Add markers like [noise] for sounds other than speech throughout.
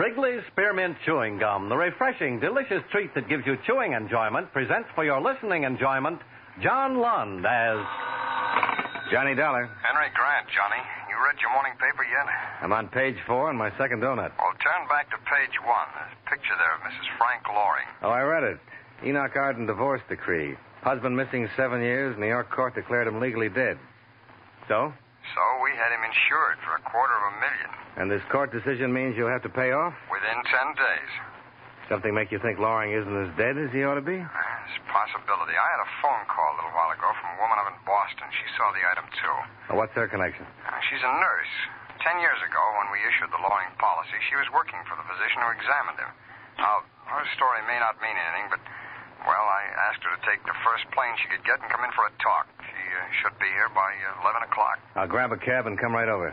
Wrigley's Spearmint Chewing Gum, the refreshing, delicious treat that gives you chewing enjoyment, presents for your listening enjoyment John Lund as. Johnny Dollar. Henry Grant, Johnny. You read your morning paper yet? I'm on page four on my second donut. Well, turn back to page one. There's a picture there of Mrs. Frank Loring. Oh, I read it. Enoch Arden divorce decree. Husband missing seven years. New York court declared him legally dead. So? So we had him insured for a quarter of a million. And this court decision means you'll have to pay off? Within ten days. Something make you think Loring isn't as dead as he ought to be? It's a possibility. I had a phone call a little while ago from a woman up in Boston. She saw the item, too. Well, what's her connection? Uh, she's a nurse. Ten years ago, when we issued the Loring policy, she was working for the physician who examined him. Now, her story may not mean anything, but, well, I asked her to take the first plane she could get and come in for a talk. She uh, should be here by uh, 11 o'clock. I'll grab a cab and come right over.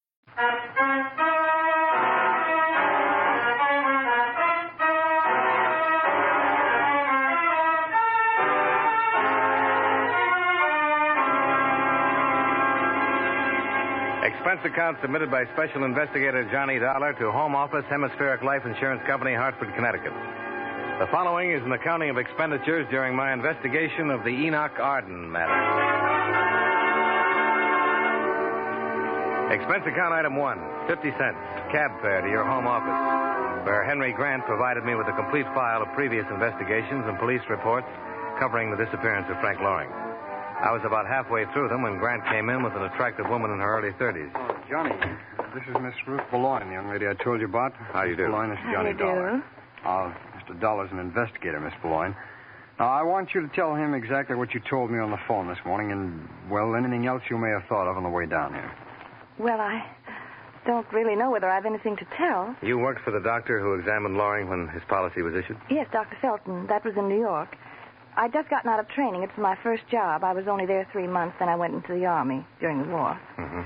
Expense account submitted by Special Investigator Johnny Dollar to Home Office, Hemispheric Life Insurance Company, Hartford, Connecticut. The following is an accounting of expenditures during my investigation of the Enoch Arden matter. Expense account item one, 50 cents, cab fare to your home office, where Henry Grant provided me with a complete file of previous investigations and police reports covering the disappearance of Frank Loring. I was about halfway through them when Grant came in with an attractive woman in her early 30s. Oh, Johnny, this is Miss Ruth Boulogne, the young lady I told you about. How you do? Boulogne, this is How Johnny you do? Dollar. Uh, Mr. Dollar's an investigator, Miss Boulogne. Now, I want you to tell him exactly what you told me on the phone this morning and, well, anything else you may have thought of on the way down here. Well, I don't really know whether I've anything to tell. You worked for the doctor who examined Loring when his policy was issued? Yes, Dr. Felton. That was in New York. I'd just gotten out of training. It's my first job. I was only there three months, then I went into the Army during the war. Mm-hmm.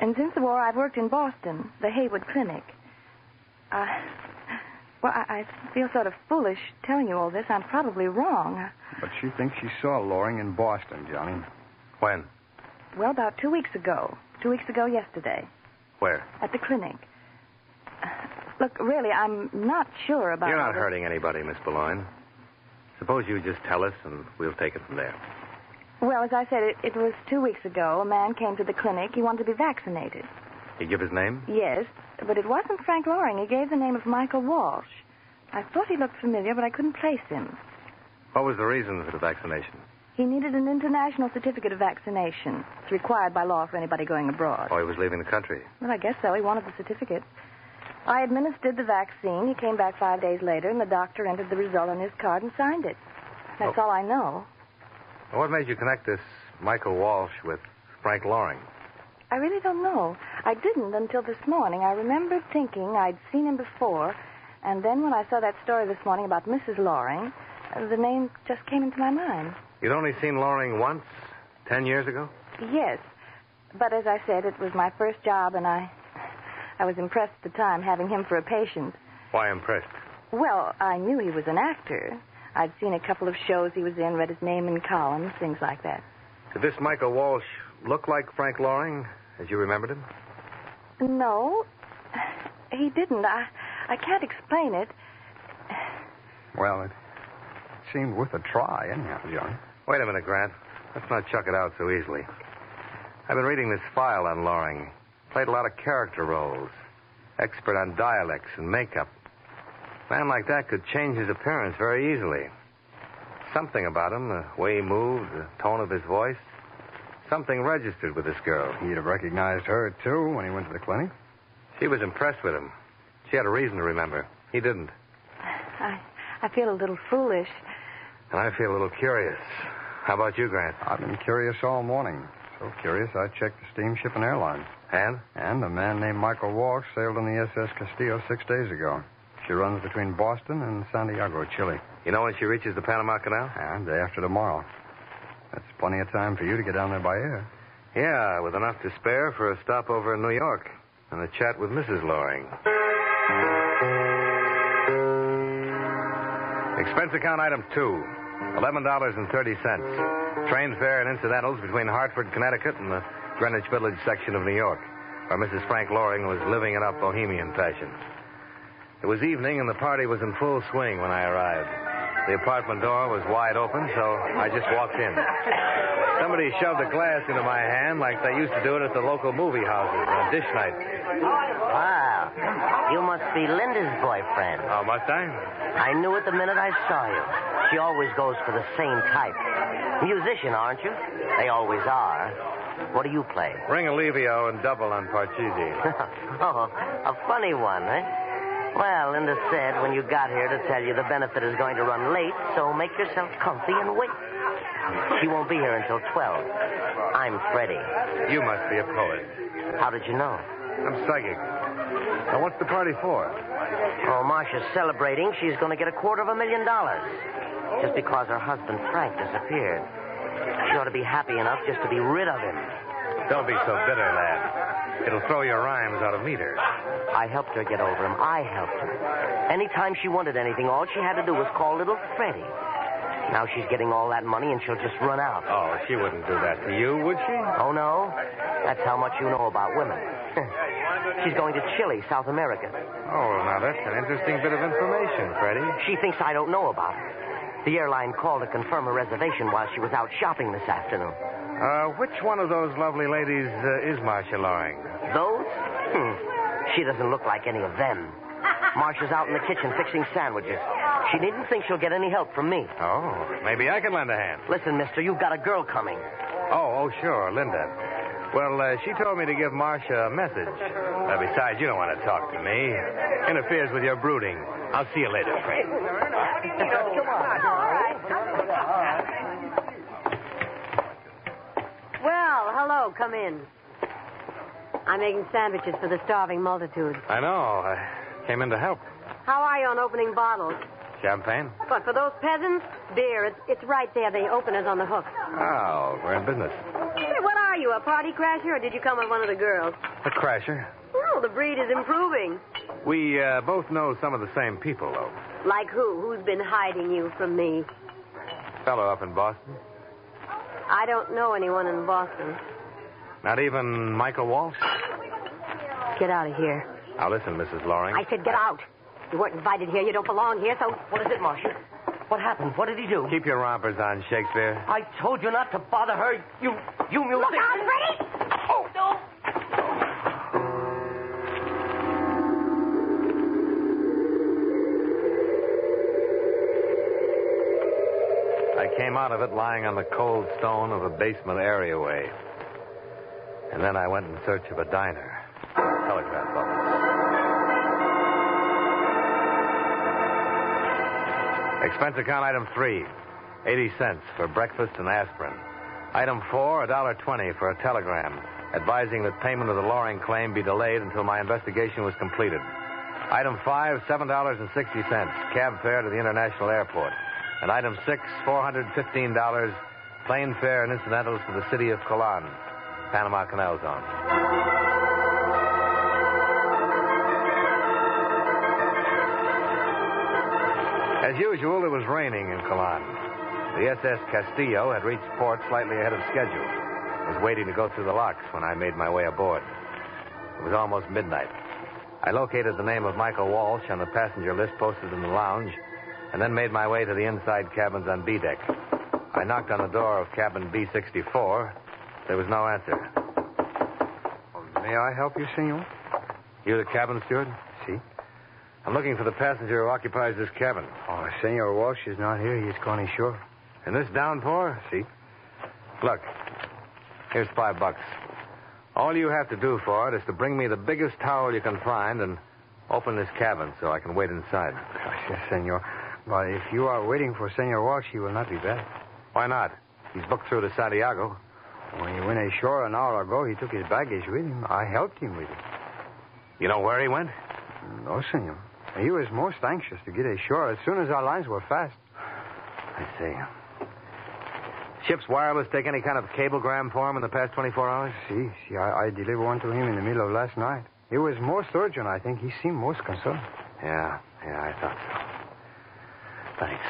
And since the war, I've worked in Boston, the Haywood Clinic. Uh, well, I, I feel sort of foolish telling you all this. I'm probably wrong. But she thinks she saw Loring in Boston, Johnny. When? Well, about two weeks ago. Two weeks ago yesterday. Where? At the clinic. Look, really, I'm not sure about You're not hurting anybody, Miss Boulogne. Suppose you just tell us and we'll take it from there. Well, as I said, it, it was two weeks ago. A man came to the clinic. He wanted to be vaccinated. He give his name? Yes, but it wasn't Frank Loring. He gave the name of Michael Walsh. I thought he looked familiar, but I couldn't place him. What was the reason for the vaccination? He needed an international certificate of vaccination. It's required by law for anybody going abroad. Oh, he was leaving the country. Well, I guess so. He wanted the certificate. I administered the vaccine. He came back five days later, and the doctor entered the result on his card and signed it. That's Oh. all I know. Well, what made you connect this Michael Walsh with Frank Loring? I really don't know. I didn't until this morning. I remembered thinking I'd seen him before, and then when I saw that story this morning about Mrs. Loring, uh, the name just came into my mind. You'd only seen Loring once, ten years ago? Yes, but as I said, it was my first job, and I, I was impressed at the time having him for a patient. Why impressed? Well, I knew he was an actor. I'd seen a couple of shows he was in, read his name in columns, things like that. Did this Michael Walsh look like Frank Loring as you remembered him? No, he didn't. I, I can't explain it. Well, it seemed worth a try, anyhow, Johnny. Wait a minute, Grant. Let's not chuck it out so easily. I've been reading this file on Loring. Played a lot of character roles. Expert on dialects and makeup. A man like that could change his appearance very easily. Something about him, the way he moved, the tone of his voice. Something registered with this girl. He'd have recognized her, too, when he went to the clinic. She was impressed with him. She had a reason to remember. He didn't. I, I feel a little foolish. And I feel a little curious. How about you, Grant? I've been curious all morning. So curious, I checked the steamship and airline. And? And a man named Michael Walsh sailed on the SS Castillo six days ago. She runs between Boston and Santiago, Chile. You know when she reaches the Panama Canal? And day after tomorrow. That's plenty of time for you to get down there by air. Yeah, with enough to spare for a stopover in New York and a chat with Mrs. Loring. Expense account item two. $11.30. Train fare and incidentals between Hartford, Connecticut and the Greenwich Village section of New York, where Mrs. Frank Loring was living it up bohemian fashion. It was evening and the party was in full swing when I arrived. The apartment door was wide open, so I just walked in. Somebody shoved a glass into my hand like they used to do it at the local movie houses on dish night. Wow. You must be Linda's boyfriend. Oh, must I? I knew it the minute I saw you. She always goes for the same type. Musician, aren't you? They always are. What do you play? Ring Alivio and double on Parcheesi. [laughs] oh, a funny one, eh? Well, Linda said when you got here to tell you the benefit is going to run late, so make yourself comfy and wait. She won't be here until 12. I'm Freddie. You must be a poet. How did you know? I'm psychic. Now, what's the party for? Oh, Marcia's celebrating. She's going to get a quarter of a million dollars. Just because her husband, Frank, disappeared. She ought to be happy enough just to be rid of him. Don't be so bitter, lad. It'll throw your rhymes out of meter. I helped her get over him. I helped her. Anytime she wanted anything, all she had to do was call little Freddie. Now she's getting all that money and she'll just run out. Oh, she wouldn't do that to you, would she? Oh, no? That's how much you know about women. [laughs] she's going to Chile, South America. Oh, now that's an interesting bit of information, Freddie. She thinks I don't know about it. The airline called to confirm her reservation while she was out shopping this afternoon. Uh, which one of those lovely ladies uh, is Marcia Loring? Those? Hmm. She doesn't look like any of them. Marcia's out in the kitchen fixing sandwiches. She needn't think she'll get any help from me. Oh, maybe I can lend a hand. Listen, mister, you've got a girl coming. Oh, oh, sure, Linda. Well, uh, she told me to give Marcia a message. Uh, besides, you don't want to talk to me. Interferes with your brooding. I'll see you later, Frank. Well, hello. Come in. I'm making sandwiches for the starving multitude. I know. I came in to help. How are you on opening bottles? Champagne? But for those peasants, beer. It's, it's right there. The opener's on the hook. Oh, we're in business. Hey, what are you, a party crasher, or did you come with one of the girls? A crasher. Oh, the breed is improving. We uh, both know some of the same people, though. Like who? Who's been hiding you from me? Fellow up in Boston. I don't know anyone in Boston. Not even Michael Walsh? Get out of here. Now, listen, Mrs. Loring. I said get out. You weren't invited here. You don't belong here, so. What is it, Marcia? What happened? What did he do? Keep your rompers on, Shakespeare. I told you not to bother her. You, you music. Look out, Freddie! Came out of it lying on the cold stone of a basement areaway. And then I went in search of a diner. Telegraph office. Expense account item three, 80 cents for breakfast and aspirin. Item four, $1.20 for a telegram advising that payment of the Loring claim be delayed until my investigation was completed. Item five, $7.60, cab fare to the international airport. And item six, $415, plane fare and incidentals to the city of Colon, Panama Canal Zone. As usual, it was raining in Colon. The SS Castillo had reached port slightly ahead of schedule. I Was waiting to go through the locks when I made my way aboard. It was almost midnight. I located the name of Michael Walsh on the passenger list posted in the lounge, and then made my way to the inside cabins on B deck. I knocked on the door of cabin B64. There was no answer. May I help you, senor? You're the cabin steward? See? I'm looking for the passenger who occupies this cabin. Oh, Senor Walsh is not here. He's gone ashore. In this downpour? See? Look, here's five bucks. All you have to do for it is to bring me the biggest towel you can find and open this cabin so I can wait inside. Yes, senor. But if you are waiting for Senor Walsh, he will not be back. Why not? He's booked through to Santiago. When he went ashore an hour ago, he took his baggage with him. I helped him with it. You know where he went? No, senor. He was most anxious to get ashore as soon as our lines were fast. I see. Ship's wireless take any kind of cablegram for him in the past 24 hours? See, see, I, I delivered one to him in the middle of last night. It was most urgent, I think. He seemed most concerned. Yeah, yeah, I thought so. Thanks.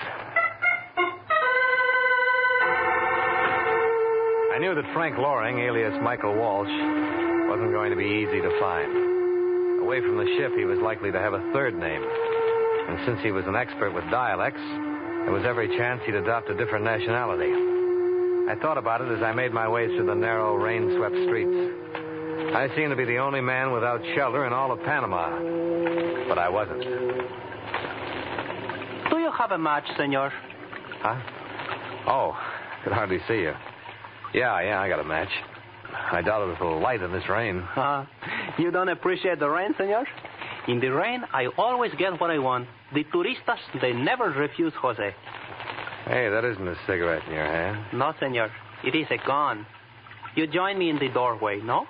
I knew that Frank Loring, alias Michael Walsh, wasn't going to be easy to find. Away from the ship, he was likely to have a third name. And since he was an expert with dialects, there was every chance he'd adopt a different nationality. I thought about it as I made my way through the narrow, rain swept streets. I seemed to be the only man without shelter in all of Panama. But I wasn't. Have a match, senor? Huh? Oh, could hardly see you. Yeah, yeah, I got a match. I doubt if it was a light in this rain. Uh, you don't appreciate the rain, senor? In the rain, I always get what I want. The turistas, they never refuse Jose. Hey, that isn't a cigarette in your hand. No, senor. It is a gun. You join me in the doorway, no?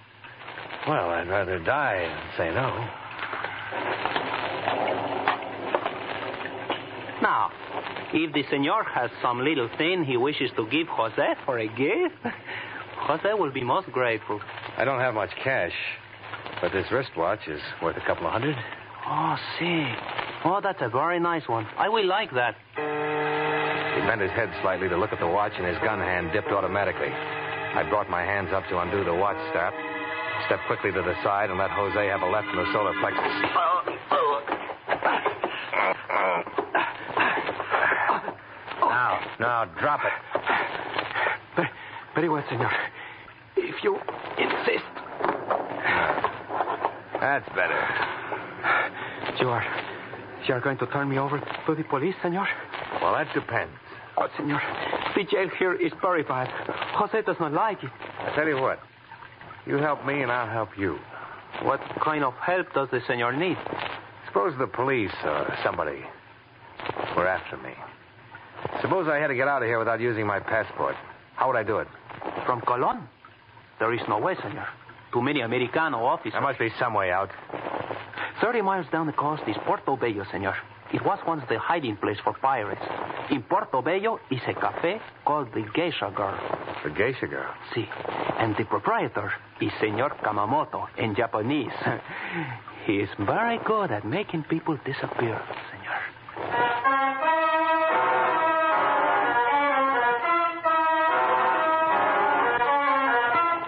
Well, I'd rather die than say no. Now, if the senor has some little thing he wishes to give Jose for a gift, [laughs] Jose will be most grateful. I don't have much cash, but this wristwatch is worth a couple of hundred. Oh, see. Oh, that's a very nice one. I will like that. He bent his head slightly to look at the watch, and his gun hand dipped automatically. I brought my hands up to undo the watch strap, stepped quickly to the side, and let Jose have a left in the solar plexus. Now, drop it. Very, very well, senor. If you insist. Ah, that's better. You are. You are going to turn me over to the police, senor? Well, that depends. Oh, senor. The jail here is very bad. Jose does not like it. I tell you what. You help me, and I'll help you. What kind of help does the senor need? Suppose the police or somebody were after me. Suppose I had to get out of here without using my passport. How would I do it? From Colon? There is no way, senor. Too many Americano officers. There must be some way out. Thirty miles down the coast is Porto Bello, senor. It was once the hiding place for pirates. In Porto Bello is a cafe called the Geisha Girl. The geisha girl. See, and the proprietor is Senor Kamamoto in Japanese. [laughs] he is very good at making people disappear, senor.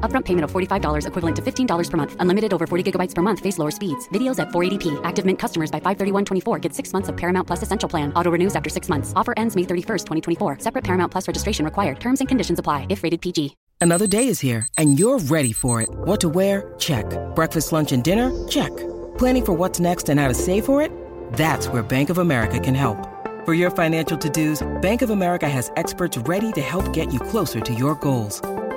Upfront payment of $45 equivalent to $15 per month. Unlimited over 40 gigabytes per month. Face lower speeds. Videos at 480p. Active Mint customers by 531.24 get six months of Paramount Plus Essential Plan. Auto renews after six months. Offer ends May 31st, 2024. Separate Paramount Plus registration required. Terms and conditions apply if rated PG. Another day is here and you're ready for it. What to wear? Check. Breakfast, lunch, and dinner? Check. Planning for what's next and how to save for it? That's where Bank of America can help. For your financial to-dos, Bank of America has experts ready to help get you closer to your goals.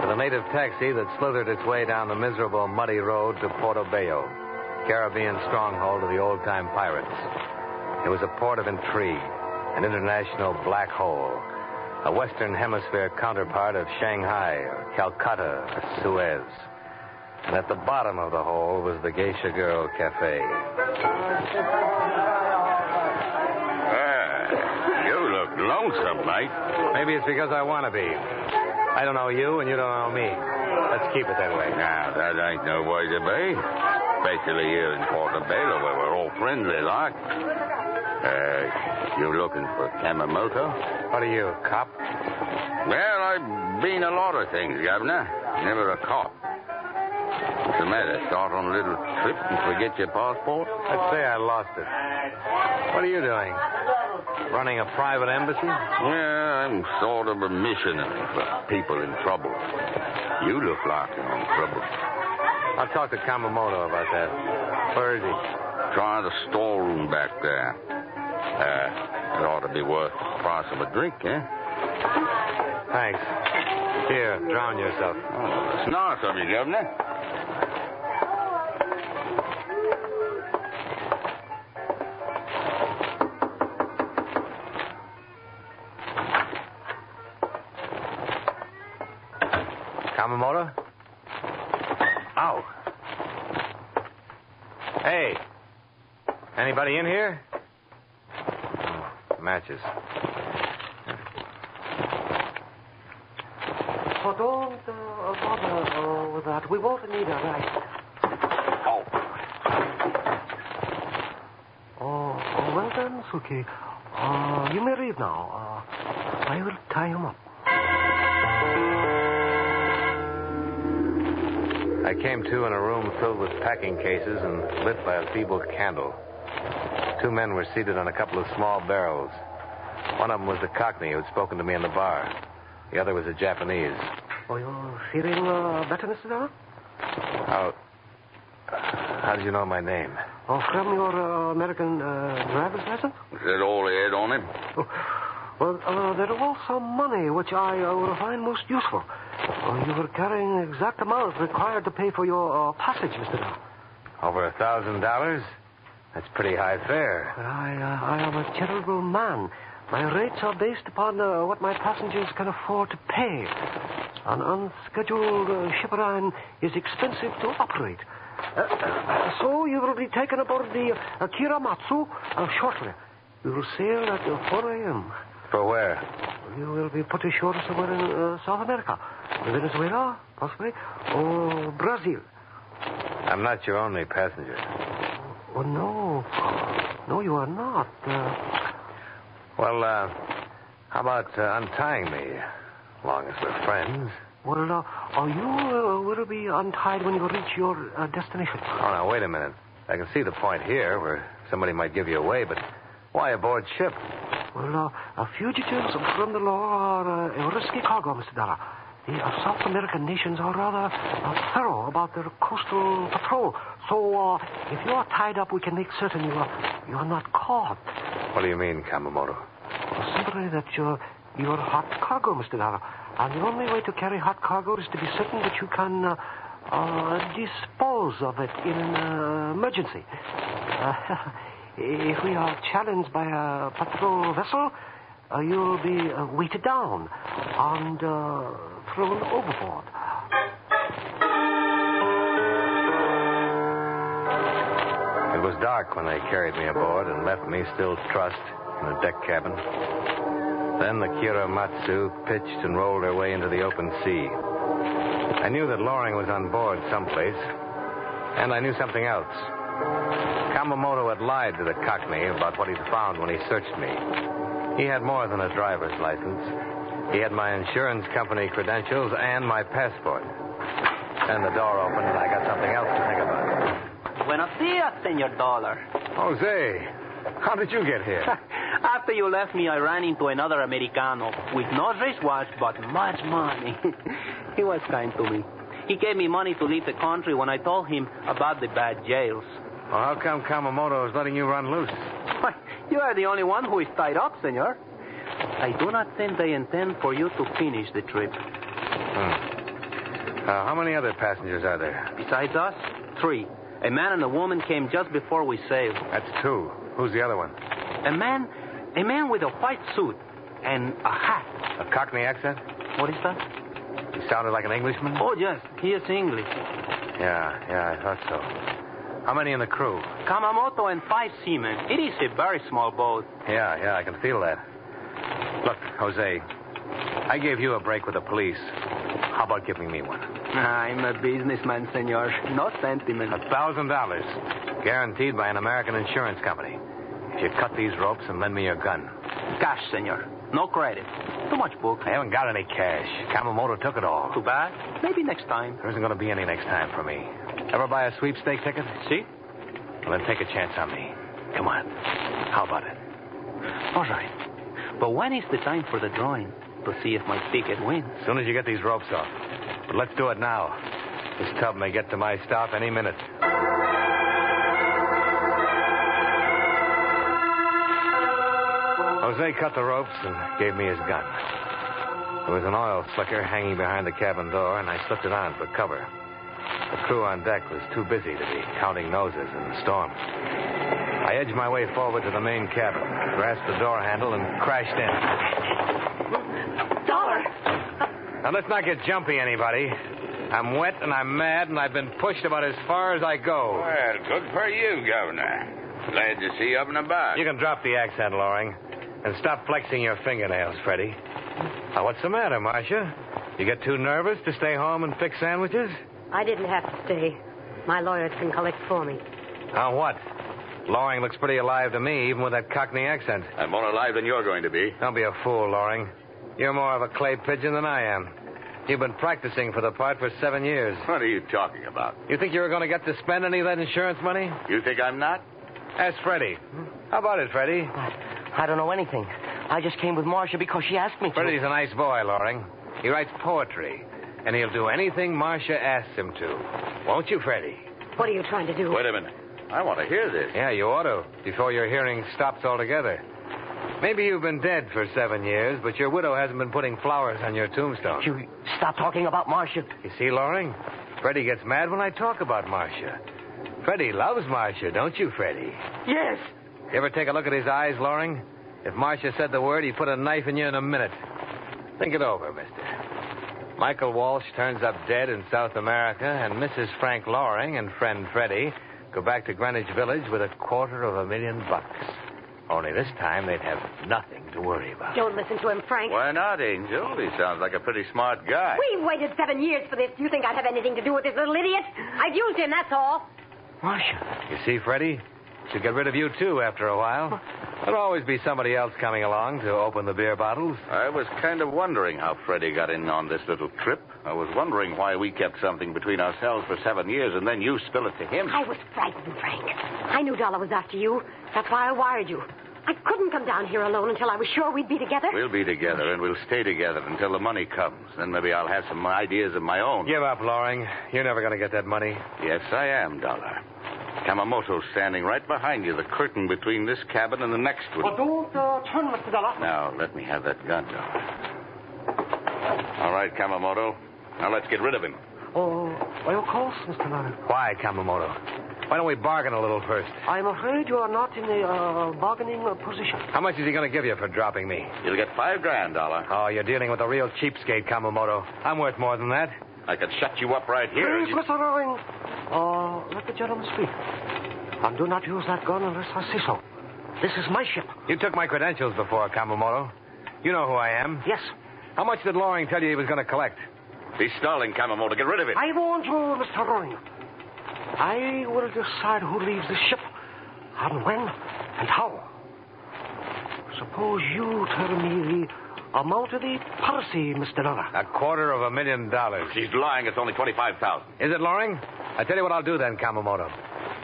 For the native taxi that slithered its way down the miserable, muddy road to Porto Bello, Caribbean stronghold of the old time pirates. It was a port of intrigue, an international black hole, a Western Hemisphere counterpart of Shanghai or Calcutta or Suez. And at the bottom of the hole was the Geisha Girl Cafe. Ah, you look lonesome, mate. Maybe it's because I want to be. I don't know you, and you don't know me. Let's keep it that way. Now, that ain't no way to be. Especially here in Portobello, where we're all friendly like. Uh, you looking for Kamamoto? What are you, a cop? Well, I've been a lot of things, Governor. Never a cop. What's the matter? Start on a little trip and forget your passport? I'd say I lost it. What are you doing? Running a private embassy? Yeah, I'm sort of a missionary for people in trouble. You look like you're in trouble. I'll talk to Kamamoto about that. Where is he? Try the storeroom back there. Uh, it ought to be worth the price of a drink, eh? Thanks. Here, drown yourself. Oh, it's nice of you, Governor. Kamamoto? Ow. Hey. Anybody in here? Oh, matches. Oh, don't uh, bother uh, with that. We won't need a light. Oh. Oh, oh well done, Suki. Uh, you may leave now. Uh, I will tie him up. I came to in a room filled with packing cases and lit by a feeble candle. Two men were seated on a couple of small barrels. One of them was the Cockney who had spoken to me in the bar. The other was a Japanese. Are you feeling uh, better, Mr. Dara? How. How did you know my name? Oh, from your uh, American uh, driver's license? Is that all he had on him? Oh, well, uh, there was some money which I uh, will find most useful. Uh, you were carrying the exact amount required to pay for your uh, passage, Mr. Dara. Over a thousand dollars? That's pretty high fare. I, uh, I am a terrible man. My rates are based upon uh, what my passengers can afford to pay. An unscheduled uh, ship line is expensive to operate. Uh, uh, so you will be taken aboard the uh, Kiramatsu uh, shortly. You will sail at uh, 4 a.m. For where? You will be put ashore somewhere in uh, South America. Venezuela, possibly, or Brazil. I'm not your only passenger. Oh, no. No, you are not. Uh, Well, uh, how about uh, untying me? As long as we're friends. well, uh, are you uh, will be untied when you reach your uh, destination? Oh, now, wait a minute. I can see the point here where somebody might give you away, but why aboard ship? Well, uh, uh, fugitives from the law are uh, a risky cargo, Mr. Dara. The uh, South American nations are rather uh, thorough about their coastal patrol. So, uh, if you are tied up, we can make certain you are, you are not caught. What do you mean, Kamamoto? Simply that you're, you're hot cargo, Mr. Dara. And the only way to carry hot cargo is to be certain that you can uh, uh, dispose of it in an uh, emergency. [laughs] If we are challenged by a patrol vessel, uh, you'll be uh, weighted down and uh, thrown overboard. It was dark when they carried me aboard and left me still trussed in the deck cabin. Then the Kiramatsu pitched and rolled her way into the open sea. I knew that Loring was on board someplace, and I knew something else. Kamamoto had lied to the Cockney about what he'd found when he searched me. He had more than a driver's license. He had my insurance company credentials and my passport. Then the door opened, and I got something else to think about. Buenos dias, Senor Dollar. Jose, how did you get here? [laughs] After you left me, I ran into another Americano with no wristwatch but much money. [laughs] he was kind to me. He gave me money to leave the country when I told him about the bad jails. Well, how come Kamamoto is letting you run loose? Why, you are the only one who is tied up, senor. I do not think they intend for you to finish the trip. Hmm. Uh, how many other passengers are there? Besides us, three. A man and a woman came just before we sailed. That's two. Who's the other one? A man, a man with a white suit and a hat. A Cockney accent? What is that? He sounded like an Englishman? Oh, yes, he is English. Yeah, yeah, I thought so. How many in the crew? Kamamoto and five seamen. It is a very small boat. Yeah, yeah, I can feel that. Look, Jose, I gave you a break with the police. How about giving me one? I'm a businessman, senor. No sentiment. A thousand dollars, guaranteed by an American insurance company. If you cut these ropes and lend me your gun. Cash, senor. No credit. Too much book. I haven't got any cash. Kamamoto took it all. Too bad. Maybe next time. There isn't going to be any next time for me. Ever buy a sweepstake ticket? See? Well, then take a chance on me. Come on. How about it? All right. But when is the time for the drawing to see if my ticket wins? As soon as you get these ropes off. But let's do it now. This tub may get to my stop any minute. Jose cut the ropes and gave me his gun. There was an oil slicker hanging behind the cabin door, and I slipped it on for cover. The crew on deck was too busy to be counting noses in the storm. I edged my way forward to the main cabin, grasped the door handle, and crashed in. Dollar! Now, let's not get jumpy, anybody. I'm wet and I'm mad, and I've been pushed about as far as I go. Well, good for you, Governor. Glad to see you up and about. You can drop the accent, Loring, and stop flexing your fingernails, Freddie. Now, what's the matter, Marcia? You get too nervous to stay home and fix sandwiches? I didn't have to stay. My lawyers can collect for me. On what? Loring looks pretty alive to me, even with that Cockney accent. I'm more alive than you're going to be. Don't be a fool, Loring. You're more of a clay pigeon than I am. You've been practicing for the part for seven years. What are you talking about? You think you were going to get to spend any of that insurance money? You think I'm not? Ask Freddie. How about it, Freddie? I don't know anything. I just came with Marcia because she asked me to. Freddie's a nice boy, Loring. He writes poetry, and he'll do anything Marcia asks him to. Won't you, Freddie? What are you trying to do? Wait a minute. I want to hear this. Yeah, you ought to, before your hearing stops altogether. Maybe you've been dead for seven years, but your widow hasn't been putting flowers on your tombstone. You stop talking about Marcia. You see, Loring? Freddie gets mad when I talk about Marcia. Freddie loves Marcia, don't you, Freddie? Yes. You ever take a look at his eyes, Loring? If Marcia said the word, he'd put a knife in you in a minute. Think it over, mister. Michael Walsh turns up dead in South America, and Mrs. Frank Loring and friend Freddie go back to Greenwich Village with a quarter of a million bucks. Only this time they'd have nothing to worry about. Don't listen to him, Frank. Why not, Angel? He sounds like a pretty smart guy. We waited seven years for this. Do you think I'd have anything to do with this little idiot? I've used him, that's all. Marcia. You see, Freddie? She'll get rid of you, too, after a while. There'll always be somebody else coming along to open the beer bottles. I was kind of wondering how Freddie got in on this little trip. I was wondering why we kept something between ourselves for seven years and then you spill it to him. I was frightened, Frank. I knew Dollar was after you. That's why I wired you. I couldn't come down here alone until I was sure we'd be together. We'll be together and we'll stay together until the money comes. Then maybe I'll have some ideas of my own. Give up, Loring. You're never going to get that money. Yes, I am, Dollar. Kamamoto's standing right behind you, the curtain between this cabin and the next one. But don't uh, turn, Mr. Dollar. Now, let me have that gun, Dollar. All right, Kamamoto. Now let's get rid of him. Oh, why, of course, Mr. Dollar. Why, Kamamoto? Why don't we bargain a little first? I'm afraid you are not in a uh, bargaining uh, position. How much is he going to give you for dropping me? You'll get five grand, Dollar. Oh, you're dealing with a real cheapskate, Kamamoto. I'm worth more than that. I could shut you up right here. Please, Mr. Loring. Uh, let the gentleman speak. And do not use that gun unless I say so. This is my ship. You took my credentials before, Kamamoto. You know who I am. Yes. How much did Loring tell you he was going to collect? He's stalling, Kamamoto. Get rid of him. I warned you, Mr. Loring. I will decide who leaves the ship, and when, and how. Suppose you tell me the amount of the policy, Mr. Dollar. A quarter of a million dollars. She's lying. It's only 25000 Is it, Loring? I tell you what I'll do then, Kamamoto.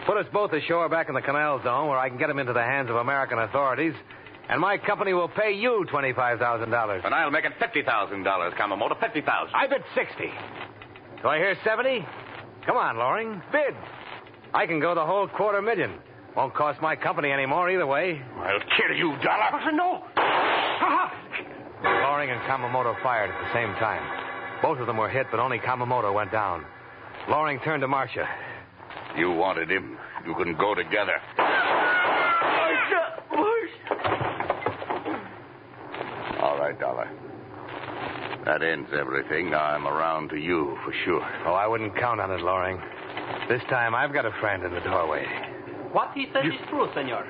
Put us both ashore back in the canal zone where I can get them into the hands of American authorities, and my company will pay you $25,000. And I'll make it $50,000, Kamamoto. 50000 I bid 60 Do I hear 70 Come on, Loring. Bid. I can go the whole quarter million. Won't cost my company any more either way. I'll kill you, Dollar. But no. Ah! Loring and Kamamoto fired at the same time. Both of them were hit, but only Kamamoto went down. Loring turned to Marcia. You wanted him. You can go together. Marcia! Marcia! All right, Dollar. That ends everything. Now I'm around to you for sure. Oh, I wouldn't count on it, Loring. This time I've got a friend in the doorway. What he says is true, senor.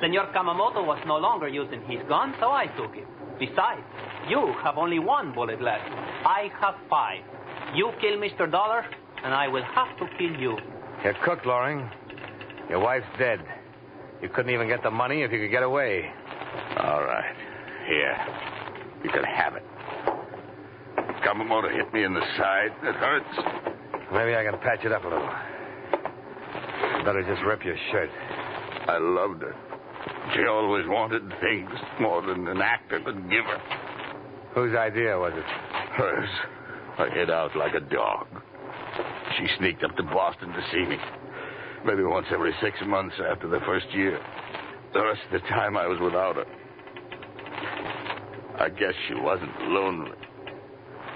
Senor Kamamoto was no longer using his gun, so I took it. Besides, you have only one bullet left. I have five. You kill Mr. Dollar, and I will have to kill you. You're cooked, Loring. Your wife's dead. You couldn't even get the money if you could get away. All right. Here. You can have it. Kamamoto hit me in the side. It hurts. Maybe I can patch it up a little. You better just rip your shirt. I loved her. She always wanted things more than an actor could give her. Whose idea was it? Hers. I hid out like a dog. She sneaked up to Boston to see me. Maybe once every six months after the first year. The rest of the time I was without her. I guess she wasn't lonely.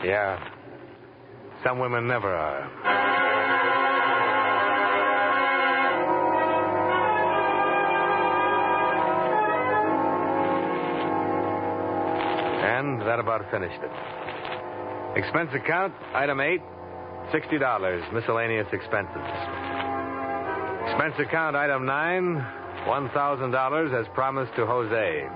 Yeah. Some women never are. And that about finished it. Expense account, item eight, $60, miscellaneous expenses. Expense account, item nine, $1,000 as promised to Jose.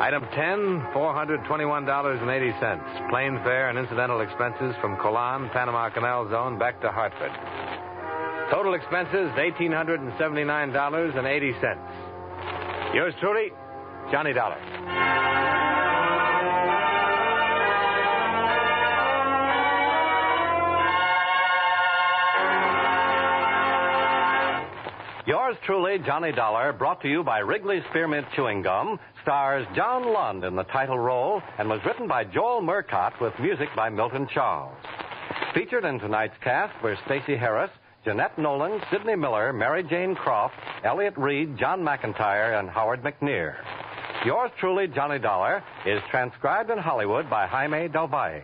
Item 10, $421.80. Plane fare and incidental expenses from Colon, Panama Canal Zone, back to Hartford. Total expenses, $1,879.80. Yours truly, Johnny Dollar. Yours truly, Johnny Dollar, brought to you by Wrigley's Spearmint Chewing Gum, stars John Lund in the title role and was written by Joel Murcott with music by Milton Charles. Featured in tonight's cast were Stacy Harris, Jeanette Nolan, Sidney Miller, Mary Jane Croft, Elliott Reid, John McIntire, and Howard McNear. Yours truly, Johnny Dollar, is transcribed in Hollywood by Jaime Del Valle.